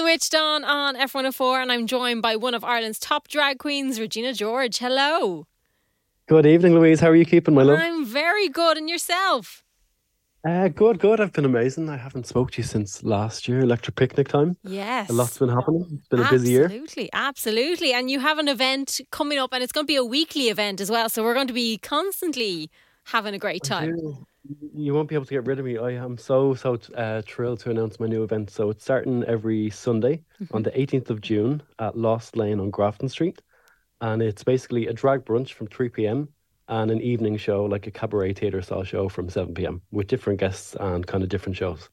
Switched on on F104, and I'm joined by one of Ireland's top drag queens, Regina George. Hello. Good evening, Louise. How are you keeping, my love? I'm very good, and yourself? Uh, good, good. I've been amazing. I haven't spoke to you since last year, Electric Picnic time. Yes. A lot's been happening. It's been a busy year. Absolutely, absolutely. And you have an event coming up, and it's going to be a weekly event as well. So we're going to be constantly having a great time. You- won't be able to get rid of me. I am so, so uh, thrilled to announce my new event. So it's starting every Sunday on the 18th of June at Lost Lane on Grafton Street. And it's basically a drag brunch from 3 p.m. and an evening show, like a cabaret theatre style show from 7 p.m. with different guests and kind of different shows.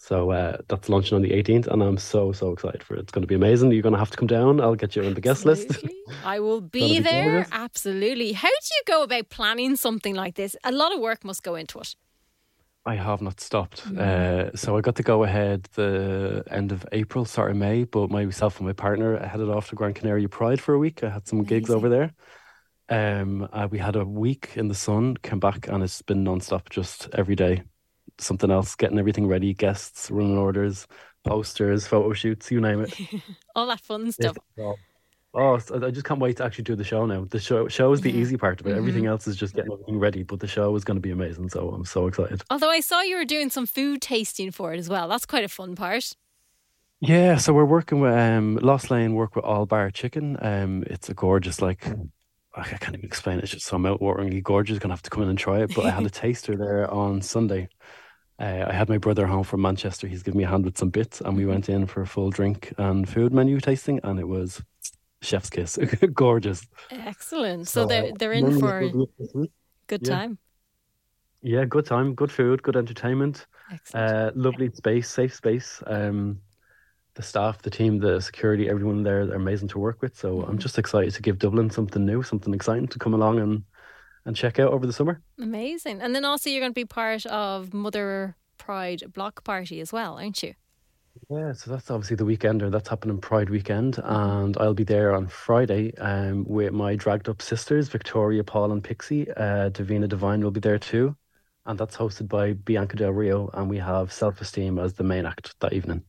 So uh, that's launching on the 18th, and I'm so, so excited for it. It's going to be amazing. You're going to have to come down. I'll get you on the guest list. I will be be there. gorgeous. Absolutely. How do you go about planning something like this? A lot of work must go into it. I have not stopped. Uh, so I got to go ahead the end of April, start of May, but myself and my partner headed off to Gran Canaria Pride for a week. I had some gigs over there. Um, uh, we had a week in the sun, came back, and it's been nonstop, just every day. Something else, getting everything ready, guests, running orders, posters, photo shoots, you name it. All that fun stuff. Oh, I just can't wait to actually do the show now. The show show is the easy part of it. Everything else is just getting everything ready, but the show is going to be amazing. So I'm so excited. Although I saw you were doing some food tasting for it as well. That's quite a fun part. Yeah, so we're working with um Lost Lane work with All Bar Chicken. Um it's a gorgeous like I can't even explain it, it's just so mouth-wateringly gorgeous. Gonna have to come in and try it. But I had a taster there on Sunday. Uh, I had my brother home from Manchester. He's given me a hand with some bits, and we went in for a full drink and food menu tasting, and it was chef's kiss. Gorgeous. Excellent. So, uh, they're they're in for a will be this week. good yeah. time. Yeah, good time, good food, good entertainment. Excellent. Uh, lovely space, safe space. Um, the staff, the team, the security, everyone there, they're amazing to work with. So I'm just excited to give Dublin something new, something exciting to come along and and check out over the summer. Amazing. And then also you're going to be part of Mother Pride block party as well, aren't you? Yeah, so that's obviously the weekender. That's happening Pride weekend, and I'll be there on Friday um, with my dragged up sisters, Victoria, Paul, and Pixie. Uh, Davina Divine will be there too, and that's hosted by Bianca Del Rio, and we have Self Esteem as the main act that evening.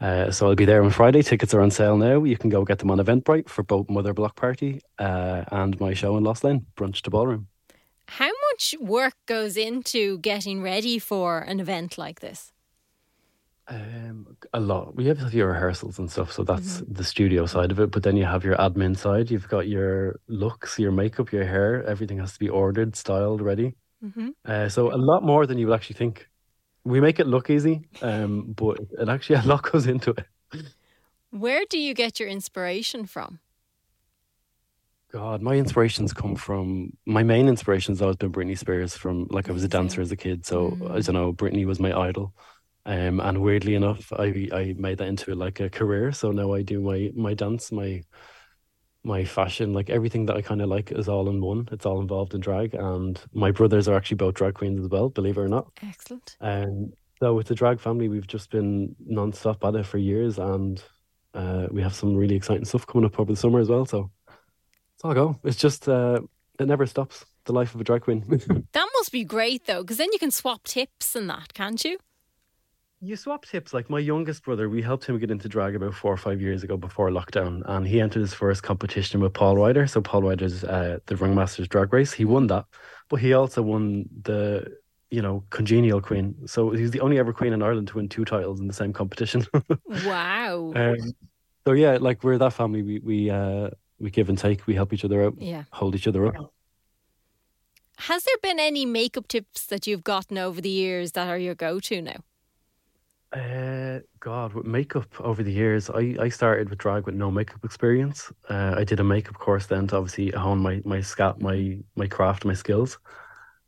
Uh, so I'll be there on Friday. Tickets are on sale now. You can go get them on Eventbrite for both Mother Block Party uh, and my show in Lost Lane, Brunch to Ballroom. How much work goes into getting ready for an event like this? Um, a lot. We have your rehearsals and stuff, so that's the studio side of it. But then you have your admin side. You've got your looks, your makeup, your hair. Everything has to be ordered, styled, ready. hmm Uh, so a lot more than you would actually think. We make it look easy, um, but it actually a lot goes into it. Where do you get your inspiration from? God, my inspirations come from my main inspirations always been Britney Spears. From like I was a dancer as a kid, so I don't know. Britney was my idol, um, and weirdly enough, I I made that into like a career. So now I do my my dance, my my fashion, like everything that I kind of like is all in one. It's all involved in drag, and my brothers are actually both drag queens as well, believe it or not. Excellent. Um, so with the drag family, we've just been non-stop at it for years, and uh, we have some really exciting stuff coming up over the summer as well. So it's all go. It's just uh, it never stops. The life of a drag queen. That must be great though, because then you can swap tips and that, can't you? You swap tips. Like my youngest brother, we helped him get into drag about four or five years ago before lockdown, and he entered his first competition with Paul Ryder. So Paul Ryder's uh, the Ringmasters Drag Race. He won that, but he also won the you know congenial queen. So he's the only ever queen in Ireland to win two titles in the same competition. Wow. Um, so yeah, like we're that family. We we uh we give and take. We help each other out, yeah. hold each other up. Has there been any makeup tips that you've gotten over the years that are your go-to now? Uh, God, with makeup over the years, I I started with drag with no makeup experience. Uh, I did a makeup course then to obviously hone my my scalp, my my craft, my skills.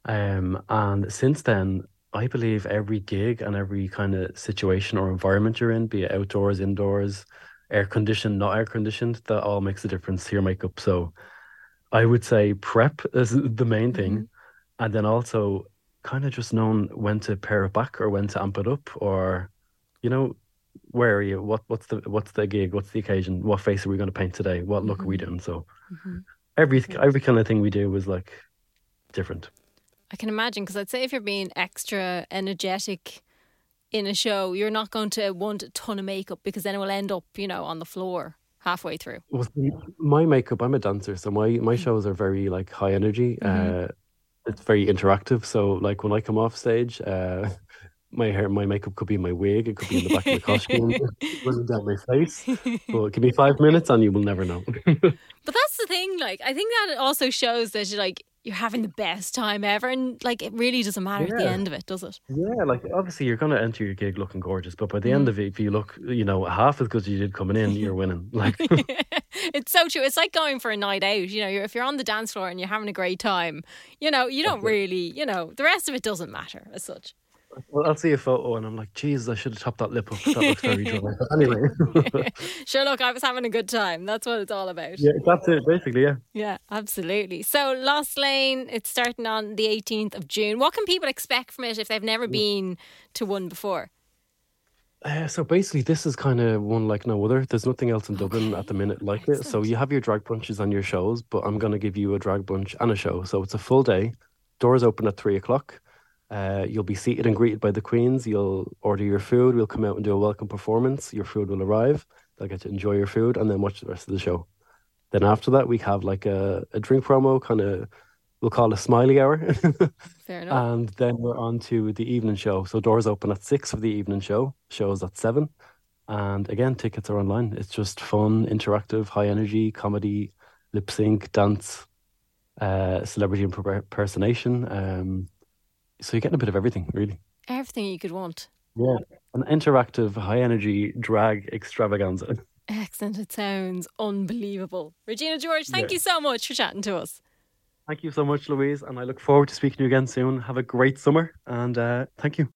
Um, and since then, I believe every gig and every kind of situation or environment you're in, be it outdoors, indoors, air conditioned, not air conditioned, that all makes a difference to your makeup. So I would say prep is the main thing. And then also kind of just knowing when to pare it back or when to amp it up or, you know, where are you? What what's the what's the gig? What's the occasion? What face are we going to paint today? What look are we doing? So every every kind of thing we do was like different. I can imagine because I'd say if you're being extra energetic in a show, you're not going to want a ton of makeup because then it will end up, you know, on the floor halfway through. Well, my makeup, I'm a dancer, so my my mm. shows are very like high energy. Mm-hmm. Uh, it's very interactive. So like when I come off stage, uh, my hair, my makeup could be in my wig. It could be in the back of the costume, running down my face. But give me five minutes, and you will never know. but that's the thing. Like, I think that also shows that like you're having the best time ever, and like it really doesn't matter yeah. at the end of it, does it? Yeah, like obviously you're going to enter your gig looking gorgeous, but by the mm. end of it, if you look, you know, half as good as you did coming in, you're winning. Like, it's so true. It's like going for a night out. You know, if you're on the dance floor and you're having a great time, you know, you don't really, you know, the rest of it doesn't matter as such. Well, I'll see a photo and I'm like, Jesus, I should have topped that lip up. That looks very dry. anyway. sure, look, I was having a good time. That's what it's all about. Yeah, that's it, basically, yeah. Yeah, absolutely. So, Lost Lane, it's starting on the 18th of June. What can people expect from it if they've never been to one before? Uh, so basically, this is kind of one like no other. There's nothing else in Dublin at the minute like Excellent. it. So you have your drag brunches and your shows, but I'm going to give you a drag brunch and a show. So it's a full day. Doors open at three o'clock. Uh, you'll be seated and greeted by the queens. You'll order your food. We'll come out and do a welcome performance. Your food will arrive. They'll get to enjoy your food and then watch the rest of the show. Then after that, we have like a, a drink promo, kind of, we'll call it a smiley hour. Fair enough. And then we're on to the evening show. So doors open at six for the evening show. Shows at seven. And again, tickets are online. It's just fun, interactive, high energy comedy, lip sync, dance, uh, celebrity impersonation. Um, so you're getting a bit of everything, really. Everything you could want. Yeah, an interactive, high energy drag extravaganza. Excellent. It sounds unbelievable. Regina George, thank yeah. you so much for chatting to us. Thank you so much, Louise. And I look forward to speaking to you again soon. Have a great summer and uh, thank you.